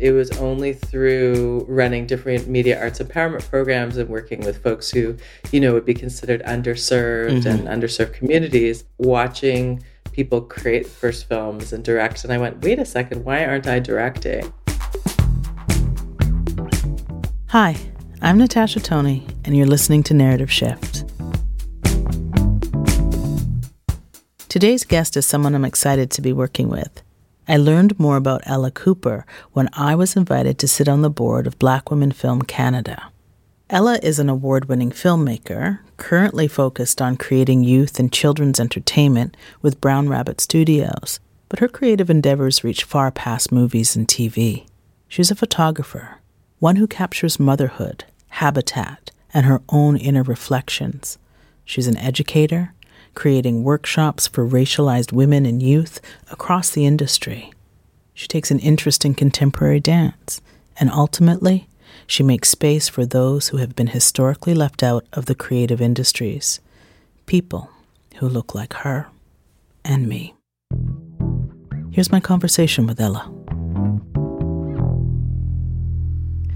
it was only through running different media arts empowerment programs and working with folks who, you know, would be considered underserved mm-hmm. and underserved communities, watching people create first films and direct. And I went, wait a second, why aren't I directing? Hi, I'm Natasha Tony, and you're listening to Narrative Shift. Today's guest is someone I'm excited to be working with. I learned more about Ella Cooper when I was invited to sit on the board of Black Women Film Canada. Ella is an award winning filmmaker, currently focused on creating youth and children's entertainment with Brown Rabbit Studios, but her creative endeavors reach far past movies and TV. She's a photographer, one who captures motherhood, habitat, and her own inner reflections. She's an educator, creating workshops for racialized women and youth across the industry. She takes an interest in contemporary dance, and ultimately, she makes space for those who have been historically left out of the creative industries people who look like her and me. Here's my conversation with Ella.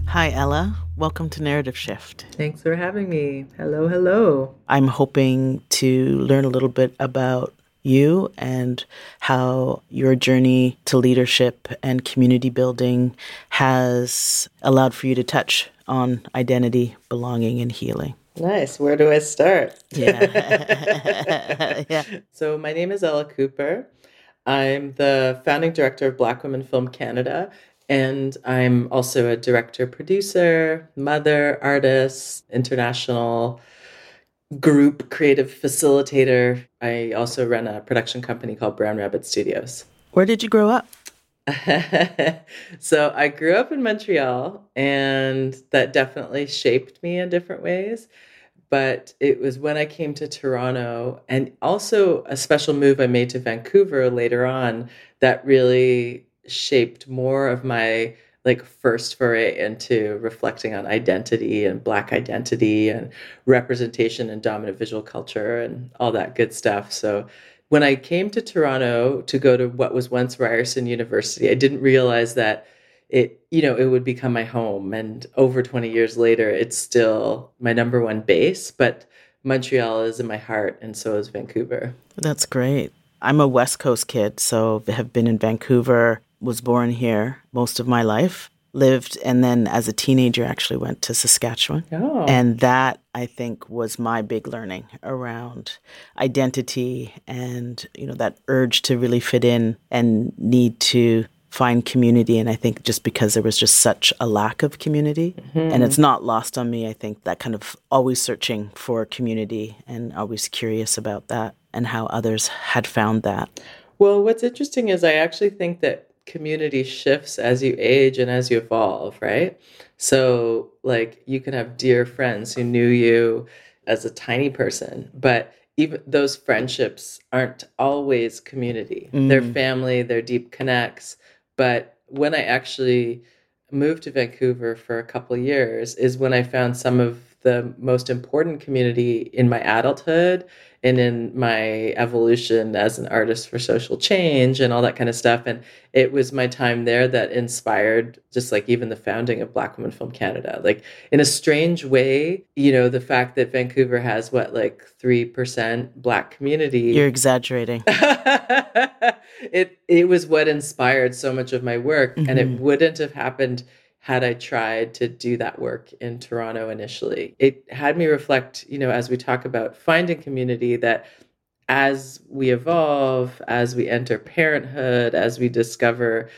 Hi, Ella. Welcome to Narrative Shift. Thanks for having me. Hello, hello. I'm hoping to learn a little bit about you and how your journey to leadership and community building has allowed for you to touch on identity, belonging, and healing. Nice. Where do I start? Yeah. yeah. So, my name is Ella Cooper. I'm the founding director of Black Women Film Canada, and I'm also a director, producer, mother, artist, international group creative facilitator. I also run a production company called Brown Rabbit Studios. Where did you grow up? so I grew up in Montreal, and that definitely shaped me in different ways. But it was when I came to Toronto, and also a special move I made to Vancouver later on that really shaped more of my like first foray into reflecting on identity and black identity and representation and dominant visual culture and all that good stuff. So when i came to toronto to go to what was once ryerson university i didn't realize that it you know it would become my home. And over 20 years later it's still my number one base but montreal is in my heart and so is vancouver. That's great. I'm a west coast kid so have been in vancouver was born here most of my life, lived, and then as a teenager actually went to Saskatchewan. Oh. And that, I think, was my big learning around identity and, you know, that urge to really fit in and need to find community. And I think just because there was just such a lack of community, mm-hmm. and it's not lost on me, I think that kind of always searching for community and always curious about that and how others had found that. Well, what's interesting is I actually think that community shifts as you age and as you evolve, right? So, like, you can have dear friends who knew you as a tiny person, but even those friendships aren't always community. Mm. They're family, they're deep connects. But when I actually moved to Vancouver for a couple years, is when I found some of the most important community in my adulthood and in my evolution as an artist for social change and all that kind of stuff. And it was my time there that inspired just like even the founding of Black Women Film Canada. Like in a strange way, you know, the fact that Vancouver has what, like 3% Black community. You're exaggerating. it, it was what inspired so much of my work. Mm-hmm. And it mm-hmm. wouldn't have happened had I tried to do that work in Toronto initially. It had me reflect, you know, as we talk about finding community, that as we evolve, as we enter parenthood, as we discover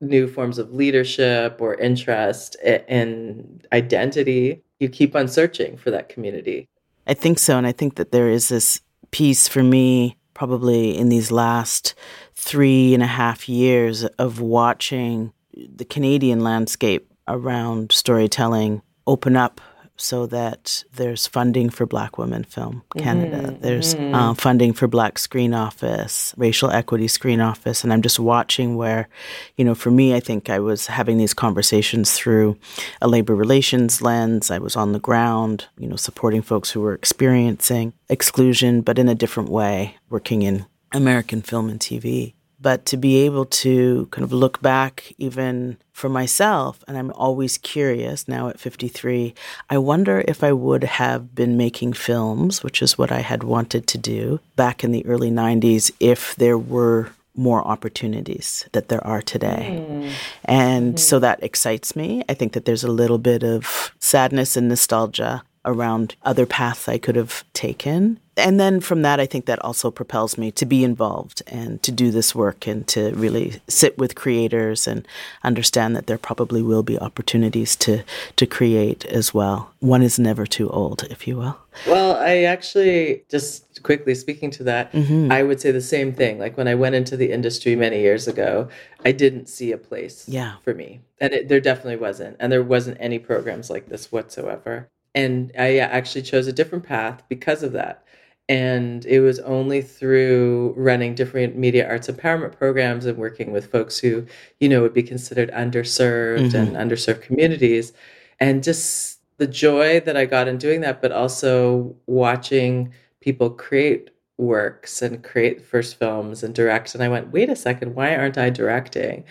new forms of leadership or interest and identity, you keep on searching for that community. I think so. And I think that there is this piece for me, probably in these last three and a half years of watching the Canadian landscape around storytelling open up so that there's funding for Black Women Film Canada. Mm-hmm. There's mm-hmm. Uh, funding for Black Screen Office, Racial Equity Screen Office, and I'm just watching where, you know, for me, I think I was having these conversations through a labor relations lens. I was on the ground, you know, supporting folks who were experiencing exclusion, but in a different way, working in American film and TV. But to be able to kind of look back even for myself, and I'm always curious now at 53, I wonder if I would have been making films, which is what I had wanted to do back in the early 90s, if there were more opportunities that there are today. Mm. And mm. so that excites me. I think that there's a little bit of sadness and nostalgia around other paths I could have taken. And then from that, I think that also propels me to be involved and to do this work and to really sit with creators and understand that there probably will be opportunities to, to create as well. One is never too old, if you will. Well, I actually, just quickly speaking to that, mm-hmm. I would say the same thing. Like when I went into the industry many years ago, I didn't see a place yeah. for me. And it, there definitely wasn't. And there wasn't any programs like this whatsoever and I actually chose a different path because of that. And it was only through running different media arts empowerment programs and working with folks who, you know, would be considered underserved mm-hmm. and underserved communities. And just the joy that I got in doing that, but also watching people create works and create first films and direct. And I went, wait a second, why aren't I directing?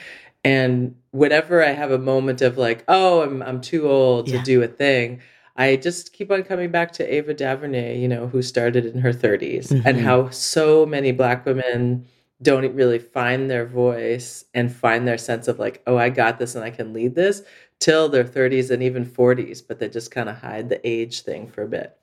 And whenever I have a moment of like, oh, I'm, I'm too old yeah. to do a thing, I just keep on coming back to Ava DuVernay, you know, who started in her 30s, mm-hmm. and how so many Black women don't really find their voice and find their sense of like, oh, I got this and I can lead this till their 30s and even 40s, but they just kind of hide the age thing for a bit.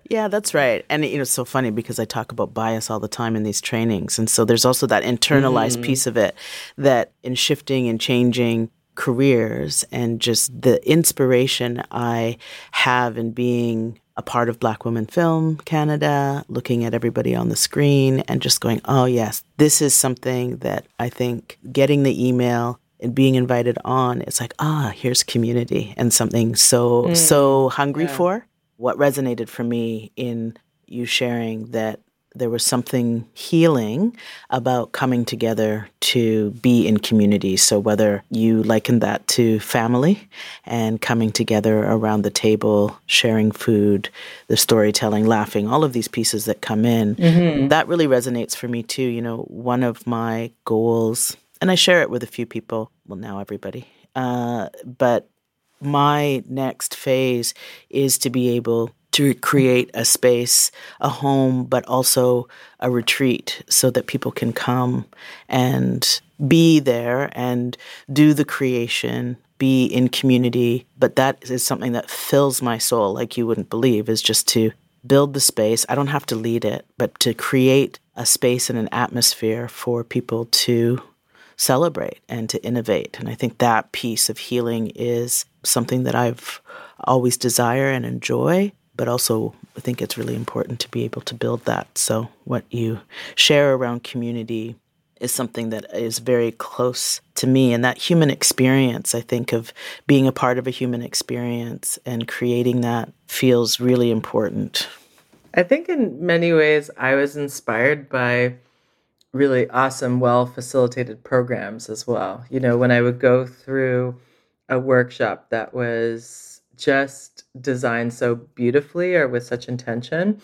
yeah, that's right. And you know, it's so funny because I talk about bias all the time in these trainings. And so there's also that internalized mm-hmm. piece of it that in shifting and changing careers and just the inspiration I have in being a part of Black Women Film Canada, looking at everybody on the screen and just going, oh, yes, this is something that I think getting the email and being invited on, it's like, ah, here's community and something so, mm. so hungry yeah. for. What resonated for me in you sharing that there was something healing about coming together to be in community. So, whether you liken that to family and coming together around the table, sharing food, the storytelling, laughing, all of these pieces that come in, mm-hmm. that really resonates for me too. You know, one of my goals, and I share it with a few people, well, now everybody, uh, but my next phase is to be able to create a space, a home, but also a retreat so that people can come and be there and do the creation, be in community. But that is something that fills my soul like you wouldn't believe, is just to build the space. I don't have to lead it, but to create a space and an atmosphere for people to celebrate and to innovate. And I think that piece of healing is something that I've always desire and enjoy but also I think it's really important to be able to build that. So, what you share around community is something that is very close to me. And that human experience, I think, of being a part of a human experience and creating that feels really important. I think in many ways, I was inspired by really awesome, well facilitated programs as well. You know, when I would go through a workshop that was just designed so beautifully or with such intention.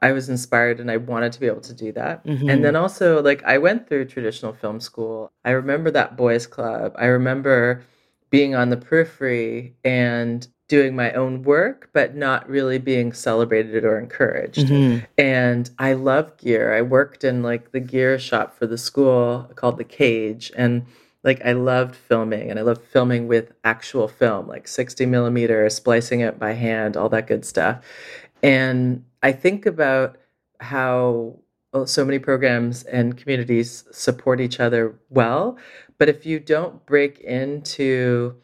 I was inspired and I wanted to be able to do that. Mm-hmm. And then also, like, I went through traditional film school. I remember that boys' club. I remember being on the periphery and doing my own work, but not really being celebrated or encouraged. Mm-hmm. And I love gear. I worked in like the gear shop for the school called The Cage. And like I loved filming and I loved filming with actual film, like 60 millimeter, splicing it by hand, all that good stuff. And I think about how so many programs and communities support each other well. But if you don't break into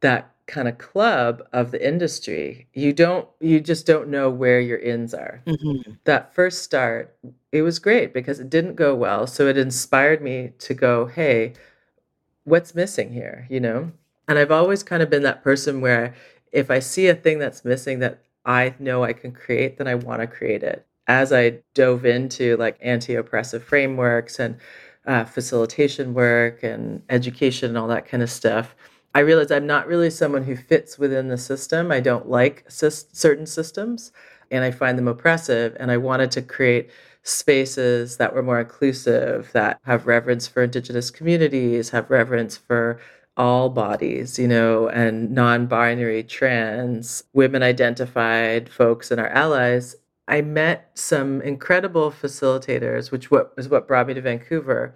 that kind of club of the industry, you don't, you just don't know where your ins are. Mm-hmm. That first start, it was great because it didn't go well. So it inspired me to go, hey, what's missing here, you know? And I've always kind of been that person where if I see a thing that's missing that I know I can create, then I want to create it. As I dove into like anti oppressive frameworks and uh, facilitation work and education and all that kind of stuff, I realized I'm not really someone who fits within the system. I don't like certain systems and I find them oppressive. And I wanted to create spaces that were more inclusive, that have reverence for Indigenous communities, have reverence for all bodies, you know, and non binary, trans, women identified folks and our allies. I met some incredible facilitators, which was what brought me to Vancouver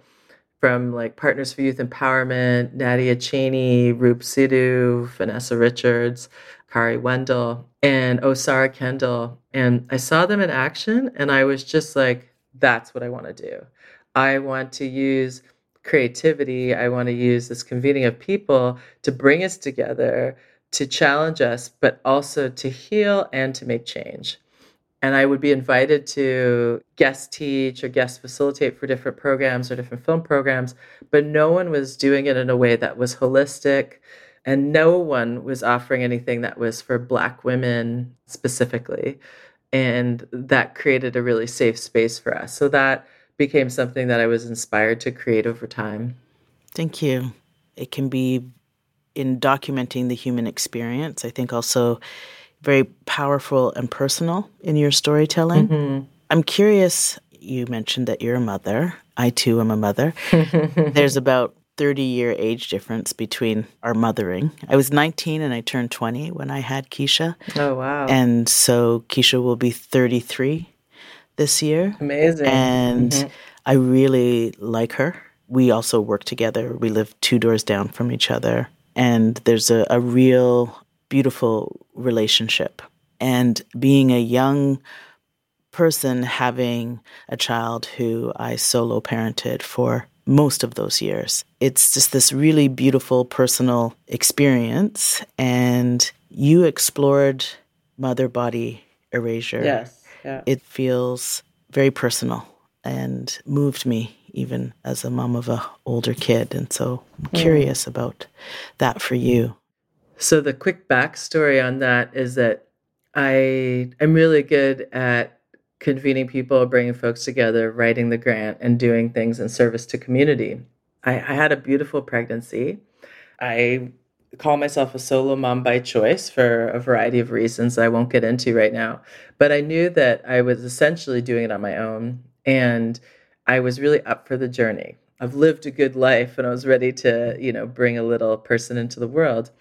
from like Partners for Youth Empowerment, Nadia Cheney, Roop Sidhu, Vanessa Richards, Kari Wendell, and Osara Kendall. And I saw them in action and I was just like, that's what I want to do. I want to use creativity. I want to use this convening of people to bring us together, to challenge us, but also to heal and to make change and I would be invited to guest teach or guest facilitate for different programs or different film programs, but no one was doing it in a way that was holistic and no one was offering anything that was for black women specifically and that created a really safe space for us. So that became something that I was inspired to create over time. Thank you. It can be in documenting the human experience. I think also very powerful and personal in your storytelling. Mm-hmm. I'm curious, you mentioned that you're a mother. I too am a mother. There's about 30 year age difference between our mothering. I was 19 and I turned 20 when I had Keisha. Oh, wow. And so Keisha will be 33 this year. Amazing. And mm-hmm. I really like her. We also work together. We live two doors down from each other. And there's a, a real beautiful relationship. And being a young person having a child who I solo parented for most of those years, it's just this really beautiful personal experience. And you explored mother body erasure. Yes. Yeah. It feels very personal and moved me even as a mom of a older kid and so i'm curious mm. about that for you so the quick backstory on that is that I I am really good at convening people, bringing folks together, writing the grant, and doing things in service to community. I, I had a beautiful pregnancy. I call myself a solo mom by choice for a variety of reasons I won't get into right now. But I knew that I was essentially doing it on my own, and I was really up for the journey. I've lived a good life, and I was ready to, you know, bring a little person into the world.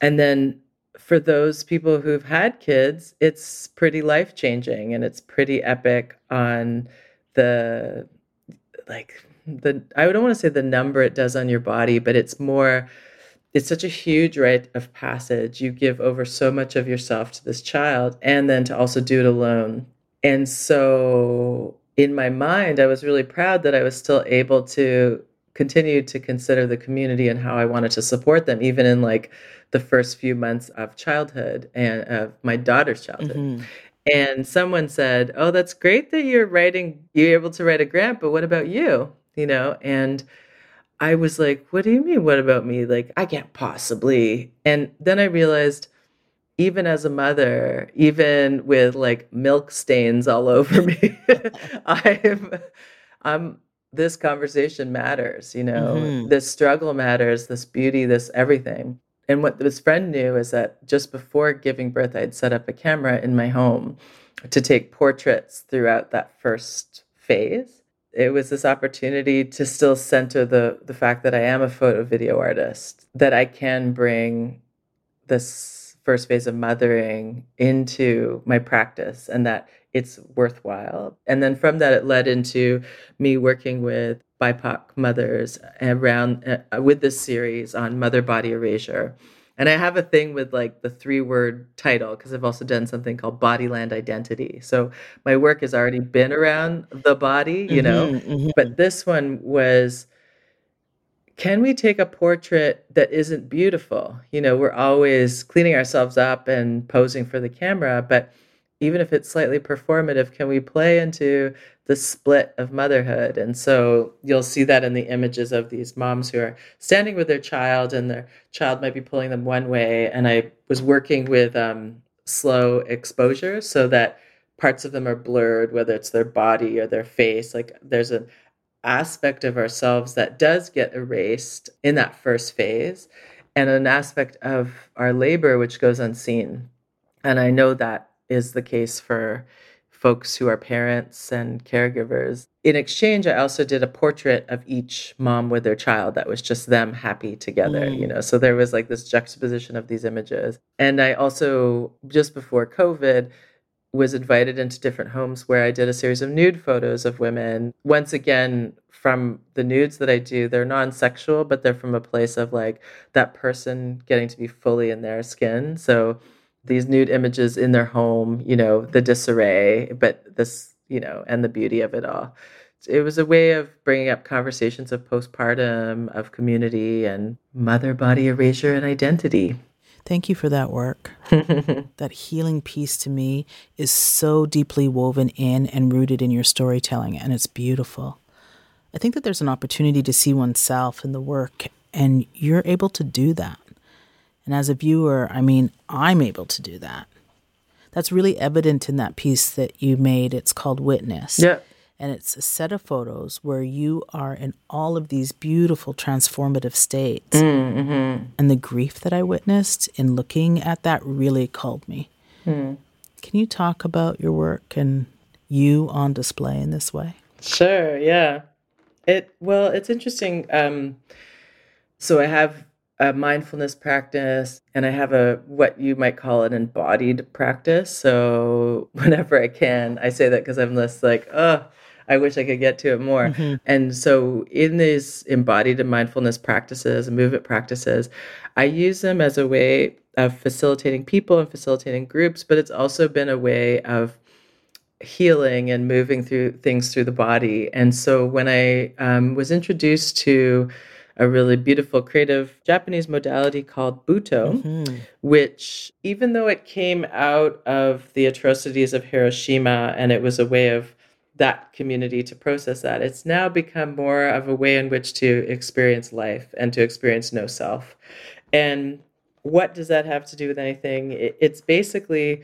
And then for those people who've had kids, it's pretty life changing and it's pretty epic on the like the I don't want to say the number it does on your body, but it's more it's such a huge rite of passage. You give over so much of yourself to this child and then to also do it alone. And so in my mind, I was really proud that I was still able to continue to consider the community and how I wanted to support them, even in like the first few months of childhood and of my daughter's childhood. Mm-hmm. And someone said, "Oh, that's great that you're writing. You're able to write a grant, but what about you? You know?" And I was like, "What do you mean? What about me? Like, I can't possibly." And then I realized, even as a mother, even with like milk stains all over me, I'm, I'm. This conversation matters. You know, mm-hmm. this struggle matters. This beauty. This everything. And what this friend knew is that just before giving birth, I'd set up a camera in my home to take portraits throughout that first phase. It was this opportunity to still center the, the fact that I am a photo video artist, that I can bring this first phase of mothering into my practice and that it's worthwhile. And then from that, it led into me working with BIPOC mothers around uh, with this series on mother body erasure. And I have a thing with like the three word title because I've also done something called Bodyland Identity. So my work has already been around the body, you know, mm-hmm, mm-hmm. but this one was can we take a portrait that isn't beautiful? You know, we're always cleaning ourselves up and posing for the camera, but even if it's slightly performative, can we play into the split of motherhood? And so you'll see that in the images of these moms who are standing with their child, and their child might be pulling them one way. And I was working with um, slow exposure so that parts of them are blurred, whether it's their body or their face. Like there's an aspect of ourselves that does get erased in that first phase, and an aspect of our labor which goes unseen. And I know that is the case for folks who are parents and caregivers. In exchange, I also did a portrait of each mom with their child that was just them happy together, mm. you know. So there was like this juxtaposition of these images. And I also, just before COVID, was invited into different homes where I did a series of nude photos of women. Once again, from the nudes that I do, they're non sexual, but they're from a place of like that person getting to be fully in their skin. So these nude images in their home, you know, the disarray, but this, you know, and the beauty of it all. It was a way of bringing up conversations of postpartum, of community, and mother body erasure and identity. Thank you for that work. that healing piece to me is so deeply woven in and rooted in your storytelling, and it's beautiful. I think that there's an opportunity to see oneself in the work, and you're able to do that. And as a viewer, I mean, I'm able to do that. That's really evident in that piece that you made. It's called Witness. Yeah. And it's a set of photos where you are in all of these beautiful transformative states. Mm-hmm. And the grief that I witnessed in looking at that really called me. Mm. Can you talk about your work and you on display in this way? Sure, yeah. It well, it's interesting. Um, so I have a mindfulness practice and I have a what you might call an embodied practice. So whenever I can, I say that because I'm less like, oh, I wish I could get to it more. Mm-hmm. And so in these embodied and mindfulness practices and movement practices, I use them as a way of facilitating people and facilitating groups, but it's also been a way of healing and moving through things through the body. And so when I um, was introduced to a really beautiful creative Japanese modality called Butoh, mm-hmm. which, even though it came out of the atrocities of Hiroshima and it was a way of that community to process that, it's now become more of a way in which to experience life and to experience no self. And what does that have to do with anything? It's basically,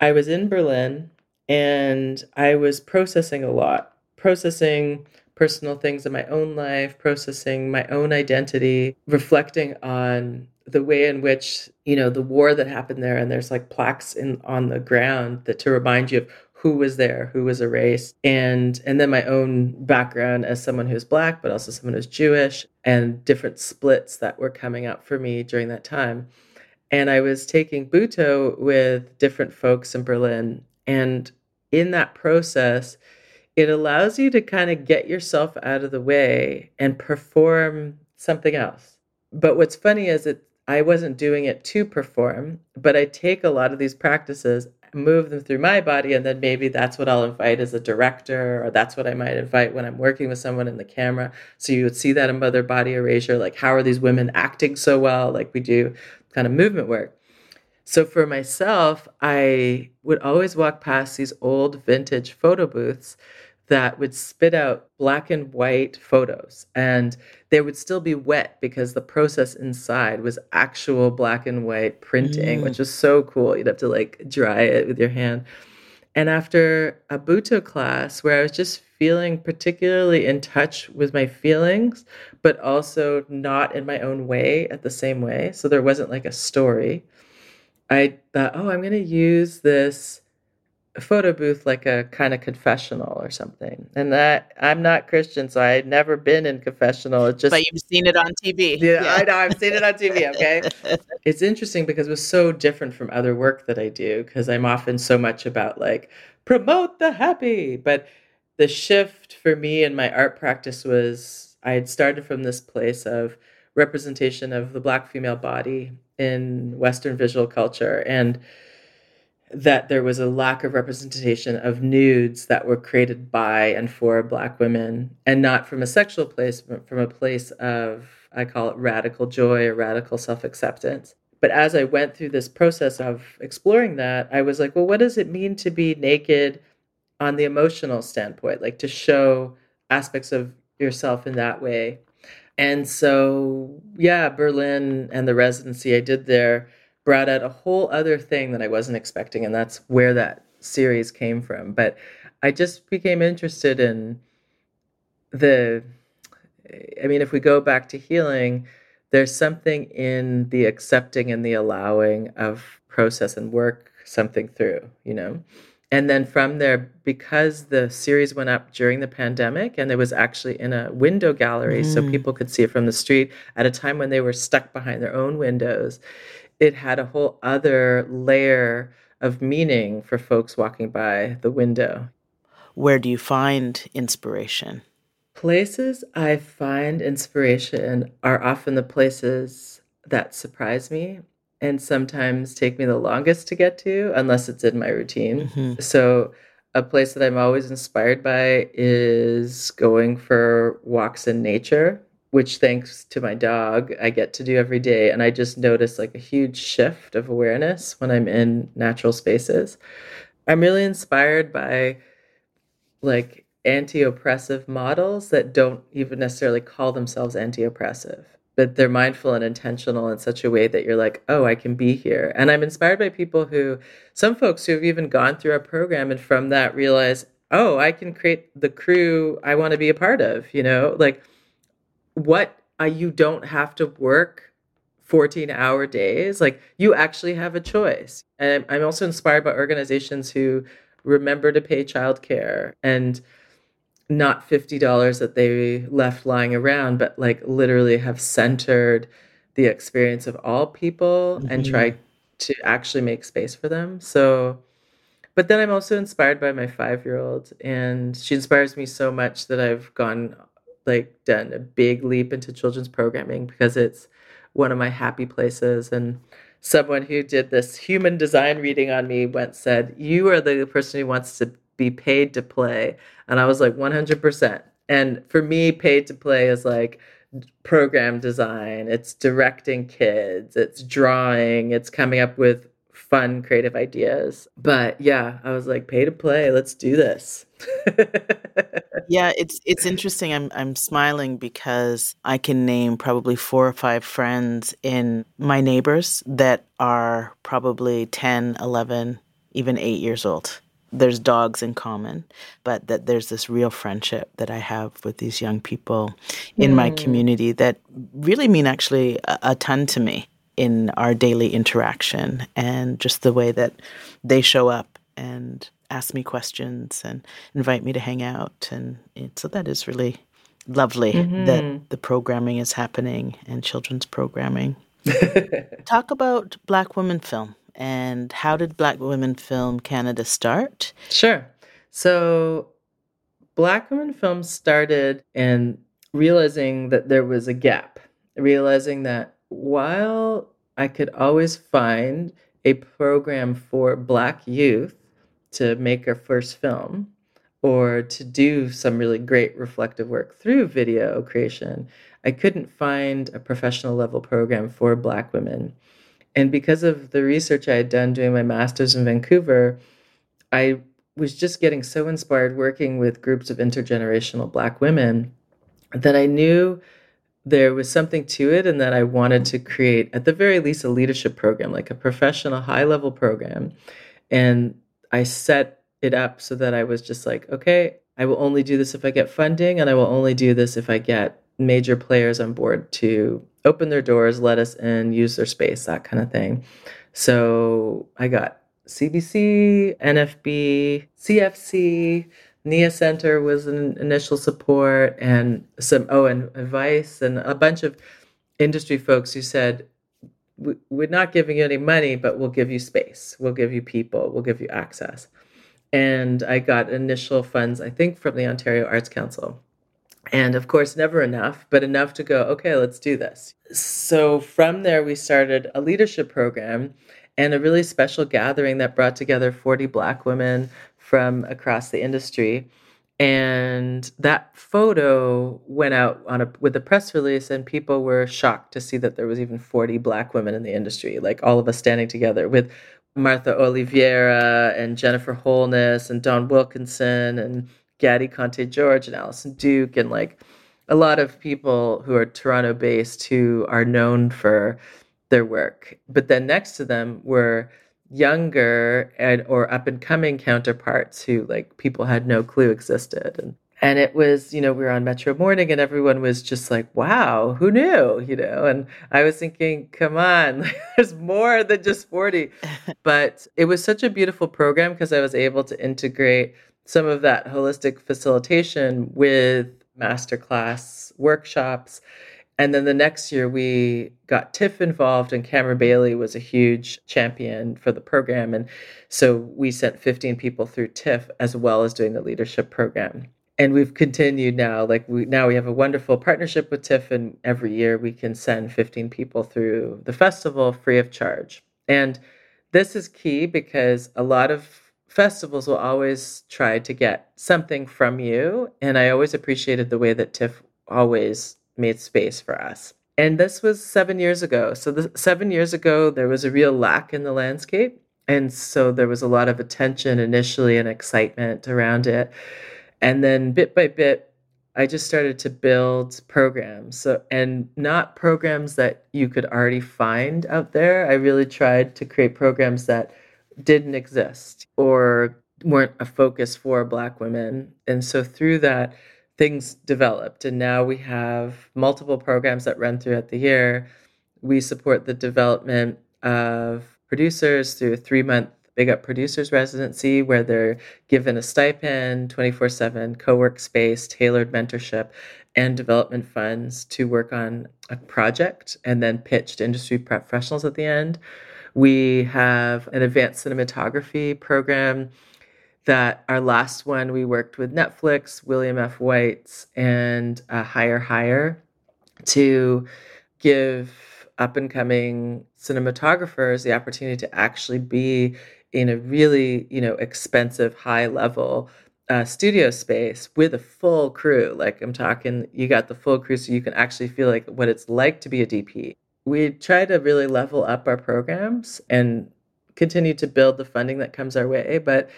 I was in Berlin and I was processing a lot, processing personal things in my own life, processing my own identity, reflecting on the way in which, you know, the war that happened there and there's like plaques in on the ground that to remind you of who was there, who was erased, and and then my own background as someone who's black, but also someone who's Jewish, and different splits that were coming up for me during that time. And I was taking Butoh with different folks in Berlin, and in that process, it allows you to kind of get yourself out of the way and perform something else. But what's funny is that I wasn't doing it to perform, but I take a lot of these practices, move them through my body, and then maybe that's what I'll invite as a director, or that's what I might invite when I'm working with someone in the camera. So you would see that in Mother Body Erasure, like how are these women acting so well, like we do kind of movement work. So for myself, I would always walk past these old vintage photo booths that would spit out black and white photos and they would still be wet because the process inside was actual black and white printing mm. which was so cool you'd have to like dry it with your hand and after a butoh class where i was just feeling particularly in touch with my feelings but also not in my own way at the same way so there wasn't like a story i thought oh i'm going to use this photo booth like a kind of confessional or something. And that I'm not Christian, so I had never been in confessional. It just But you've seen it on TV. Yeah, yeah. I know, I've seen it on TV, okay? it's interesting because it was so different from other work that I do because I'm often so much about like promote the happy, but the shift for me in my art practice was I had started from this place of representation of the black female body in western visual culture and that there was a lack of representation of nudes that were created by and for black women and not from a sexual place but from a place of i call it radical joy or radical self-acceptance. But as i went through this process of exploring that i was like well what does it mean to be naked on the emotional standpoint like to show aspects of yourself in that way? And so yeah berlin and the residency i did there brought out a whole other thing that I wasn't expecting, and that's where that series came from. But I just became interested in the. I mean, if we go back to healing, there's something in the accepting and the allowing of process and work something through, you know? And then from there, because the series went up during the pandemic and it was actually in a window gallery mm. so people could see it from the street at a time when they were stuck behind their own windows, it had a whole other layer of meaning for folks walking by the window. Where do you find inspiration? Places I find inspiration are often the places that surprise me and sometimes take me the longest to get to unless it's in my routine. Mm-hmm. So a place that I'm always inspired by is going for walks in nature, which thanks to my dog, I get to do every day. And I just notice like a huge shift of awareness when I'm in natural spaces. I'm really inspired by like anti oppressive models that don't even necessarily call themselves anti oppressive but they're mindful and intentional in such a way that you're like, oh, I can be here. And I'm inspired by people who, some folks who have even gone through our program and from that realize, oh, I can create the crew I want to be a part of, you know, like what uh, you don't have to work 14 hour days. Like you actually have a choice. And I'm also inspired by organizations who remember to pay childcare and not $50 that they left lying around, but like literally have centered the experience of all people mm-hmm. and try to actually make space for them. So, but then I'm also inspired by my five year old, and she inspires me so much that I've gone like done a big leap into children's programming because it's one of my happy places. And someone who did this human design reading on me once said, You are the person who wants to be paid to play. And I was like, 100%. And for me, paid to play is like program design, it's directing kids, it's drawing, it's coming up with fun creative ideas. But yeah, I was like, pay to play, let's do this. yeah, it's it's interesting. I'm I'm smiling because I can name probably four or five friends in my neighbors that are probably 10, 11, even 8 years old there's dogs in common, but that there's this real friendship that I have with these young people in mm. my community that really mean actually a, a, ton to me in our daily interaction and just the way that they show up and ask me questions and invite me to hang out. And it, so that is really lovely mm-hmm. that the programming is happening and children's programming. Talk about Black Women Film and how did Black Women Film Canada start? Sure. So, Black Women Film started in realizing that there was a gap, realizing that while I could always find a program for Black youth to make our first film or to do some really great reflective work through video creation, I couldn't find a professional level program for Black women. And because of the research I had done doing my master's in Vancouver, I was just getting so inspired working with groups of intergenerational Black women that I knew there was something to it and that I wanted to create, at the very least, a leadership program, like a professional high level program. And I set it up so that I was just like, okay, I will only do this if I get funding, and I will only do this if I get major players on board to open their doors, let us in, use their space, that kind of thing. So I got CBC, NFB, CFC, NIA Center was an initial support, and some, oh, and advice, and a bunch of industry folks who said, we're not giving you any money, but we'll give you space. We'll give you people. We'll give you access. And I got initial funds, I think, from the Ontario Arts Council and of course, never enough, but enough to go, okay, let's do this. So from there, we started a leadership program and a really special gathering that brought together 40 Black women from across the industry. And that photo went out on a with a press release, and people were shocked to see that there was even 40 Black women in the industry, like all of us standing together with Martha Oliveira and Jennifer Holness and Dawn Wilkinson and Gaddy Conte George and Allison Duke and like a lot of people who are Toronto based who are known for their work. But then next to them were younger and or up and coming counterparts who like people had no clue existed. And and it was you know we were on metro morning and everyone was just like wow who knew? You know? And i was thinking come on there's more than just 40 but it was such a beautiful program because i was able to integrate some of that holistic facilitation with masterclass workshops and then the next year we got TIFF involved and Cameron Bailey was a huge champion for the program. And so we sent 15 people through TIFF as well as doing the leadership program. And we've continued now like we now we have a wonderful partnership with tiff and every year we can send 15 people through the festival free of charge. And this is key because a lot of festivals will always try to get something from you. And i always appreciated the way that tiff always made space for us. And this was seven years ago. So the, seven years ago there was a real lack in the landscape. And so there was a lot of attention initially and excitement around it. And then bit by bit i just started to build programs. So and not programs that you could already find out there. I really tried to create programs that didn't exist or weren't a focus for black women. And so through that things developed and now we have multiple programs that run throughout the year we support the development of producers through a three month Big Up Producers Residency, where they're given a stipend, 24 7 co work space, tailored mentorship, and development funds to work on a project and then pitch to industry professionals at the end. We have an advanced cinematography program that our last one we worked with Netflix, William F. White's, and uh, Higher Higher to give up and coming cinematographers the opportunity to actually be in a really you know expensive high level uh, studio space with a full crew like i'm talking you got the full crew so you can actually feel like what it's like to be a dp we try to really level up our programs and continue to build the funding that comes our way but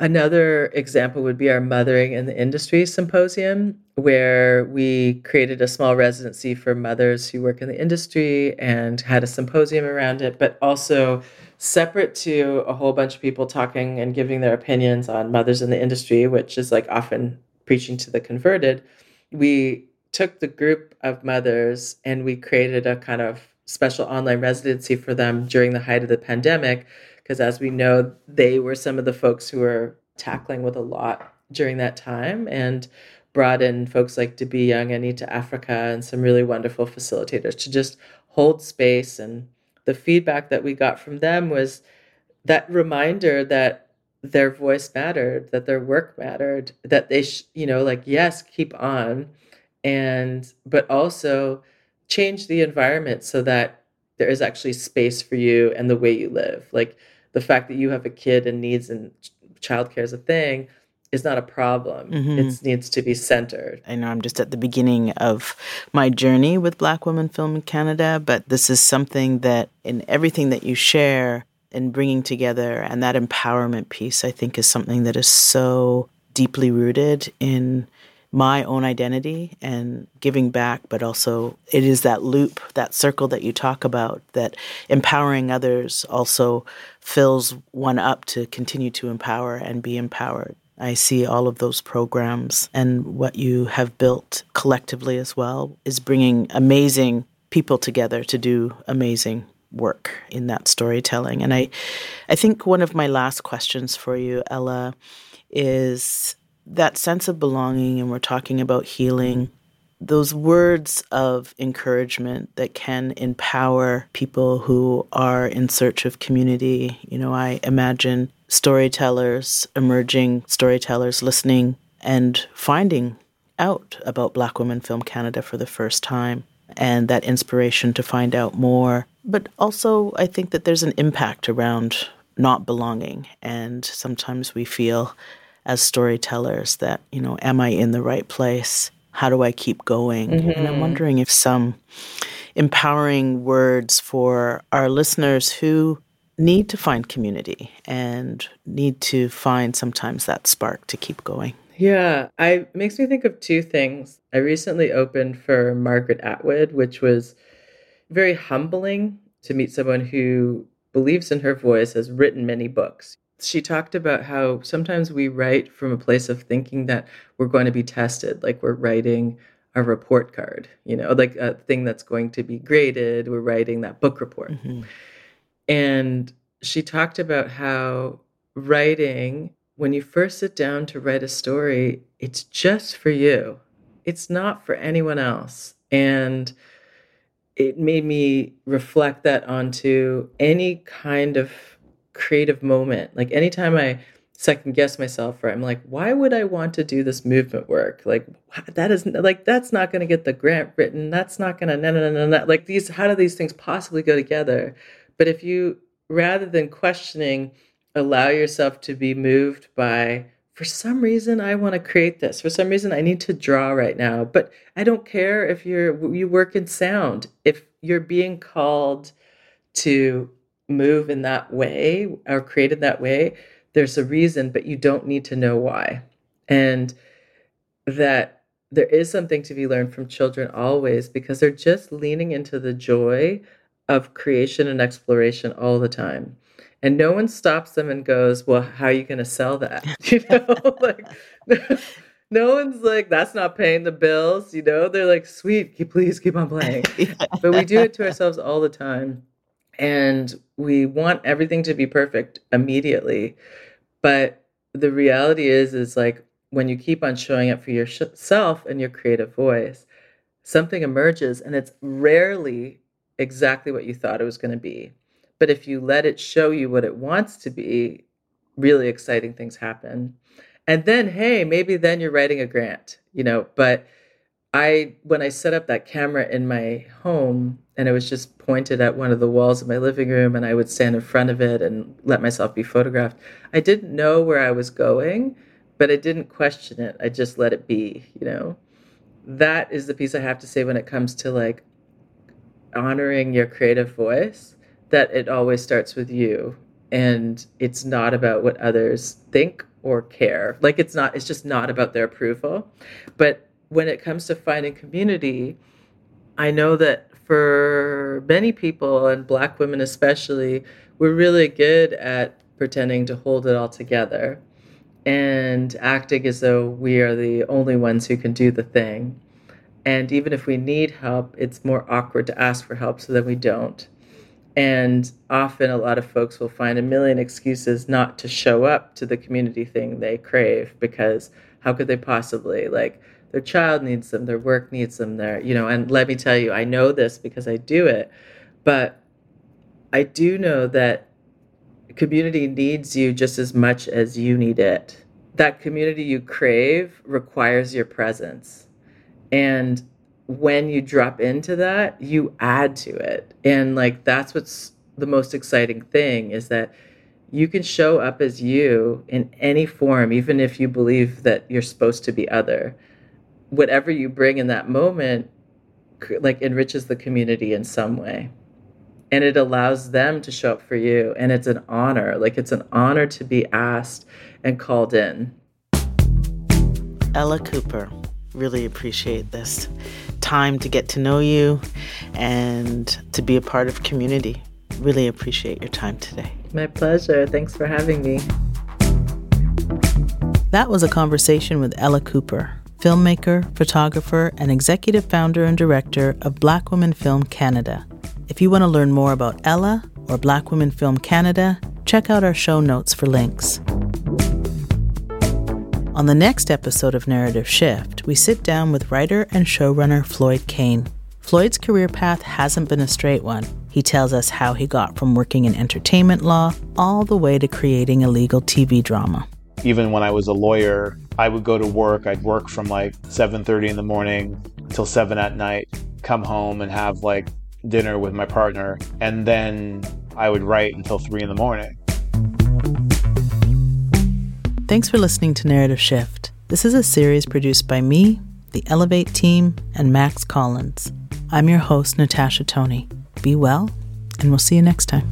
Another example would be our Mothering in the Industry Symposium, where we created a small residency for mothers who work in the industry and had a symposium around it, but also separate to a whole bunch of people talking and giving their opinions on mothers in the industry, which is like often preaching to the converted. We took the group of mothers and we created a kind of special online residency for them during the height of the pandemic because as we know, they were some of the folks who were tackling with a lot during that time and brought in folks like Debbie Young, and Anita Africa, and some really wonderful facilitators to just hold space. And the feedback that we got from them was that reminder that their voice mattered, that their work mattered, that they, sh- you know, like, yes, keep on. And, but also change the environment so that there is actually space for you and the way you live. Like, the fact that you have a kid and needs and childcare is a thing is not a problem. Mm-hmm. It needs to be centered. I know I'm just at the beginning of my journey with Black Women Film in Canada, but this is something that in everything that you share and bringing together and that empowerment piece, I think is something that is so deeply rooted in my own identity and giving back, but also it is that loop, that circle that you talk about, that empowering others also fills one up to continue to empower and be empowered. I see all of those programs and what you have built collectively as well is bringing amazing people together to do amazing work in that storytelling. And I, I think one of my last questions for you, Ella, is that sense of belonging, and we're talking about healing, those words of encouragement that can empower people who are in search of community. You know, I imagine storytellers, emerging storytellers listening and finding out about Black Women Film Canada for the first time and that inspiration to find out more. But also, I think that there's an impact around not belonging. And sometimes we feel as storytellers that, you know, am I in the right place? How do I keep going? Mm-hmm. And I'm mm-hmm. wondering if some empowering words for our listeners who need to find community and need to find sometimes that spark to keep going. Yeah, I makes me think of two things. I recently opened for Margaret Atwood, which was very humbling to meet someone who believes in her voice, has written many books. She talked about how sometimes we write from a place of thinking that we're going to be tested, like we're writing a report card, you know, like a thing that's going to be graded. We're writing that book report. Mm-hmm. And she talked about how writing, when you first sit down to write a story, it's just for you, it's not for anyone else. And it made me reflect that onto any kind of creative moment. Like anytime I second guess myself or I'm like, why would I want to do this movement work? Like that is like that's not going to get the grant written. That's not going to no no no no. Like these, how do these things possibly go together? But if you rather than questioning, allow yourself to be moved by. For some reason, I want to create this. For some reason, I need to draw right now. But I don't care if you're you work in sound. If you're being called to move in that way or created that way, there's a reason, but you don't need to know why. And that there is something to be learned from children always because they're just leaning into the joy of creation and exploration all the time. And no one stops them and goes, Well, how are you going to sell that? You know, like no one's like, That's not paying the bills. You know, they're like, Sweet, please keep on playing. but we do it to ourselves all the time and we want everything to be perfect immediately but the reality is is like when you keep on showing up for yourself and your creative voice something emerges and it's rarely exactly what you thought it was going to be. But if you let it show you what it wants to be really exciting things happen. And then hey maybe then you're writing a grant you know but I when I set up that camera in my home and it was just pointed at one of the walls of my living room and I would stand in front of it and let myself be photographed. I didn't know where I was going, but I didn't question it. I just let it be, you know. That is the piece I have to say when it comes to like honoring your creative voice that it always starts with you and it's not about what others think or care. Like it's not it's just not about their approval. But when it comes to finding community, I know that for many people, and Black women especially, we're really good at pretending to hold it all together and acting as though we are the only ones who can do the thing. And even if we need help, it's more awkward to ask for help, so that we don't. And often, a lot of folks will find a million excuses not to show up to the community thing they crave because how could they possibly? Like, their child needs them, their work needs them, their, you know, and let me tell you, I know this because I do it, but I do know that community needs you just as much as you need it. That community you crave requires your presence. And when you drop into that, you add to it. And like that's what's the most exciting thing is that you can show up as you in any form, even if you believe that you're supposed to be other whatever you bring in that moment like enriches the community in some way. And it allows them to show up for you and it's an honor like it's an honor to be asked and called in. Ella cooper really appreciate this time to get to know you and to be a part of community. Really appreciate your time today. My pleasure. Thanks for having me. That was a conversation with ella cooper filmmaker, photographer, and executive founder and director of Black Women Film Canada. If you want to learn more about Ella or Black Women Film Canada, check out our show notes for links. On the next episode of Narrative Shift, we sit down with writer and showrunner Floyd Kane. Floyd's career path hasn't been a straight one. He tells us how he got from working in entertainment law all the way to creating a legal TV drama. Even when I was a lawyer, I would go to work. I'd work from like 7:30 in the morning till 7 at night, come home and have like dinner with my partner, and then I would write until 3 in the morning. Thanks for listening to Narrative Shift. This is a series produced by me, the Elevate team, and Max Collins. I'm your host, Natasha Tony. Be well, and we'll see you next time.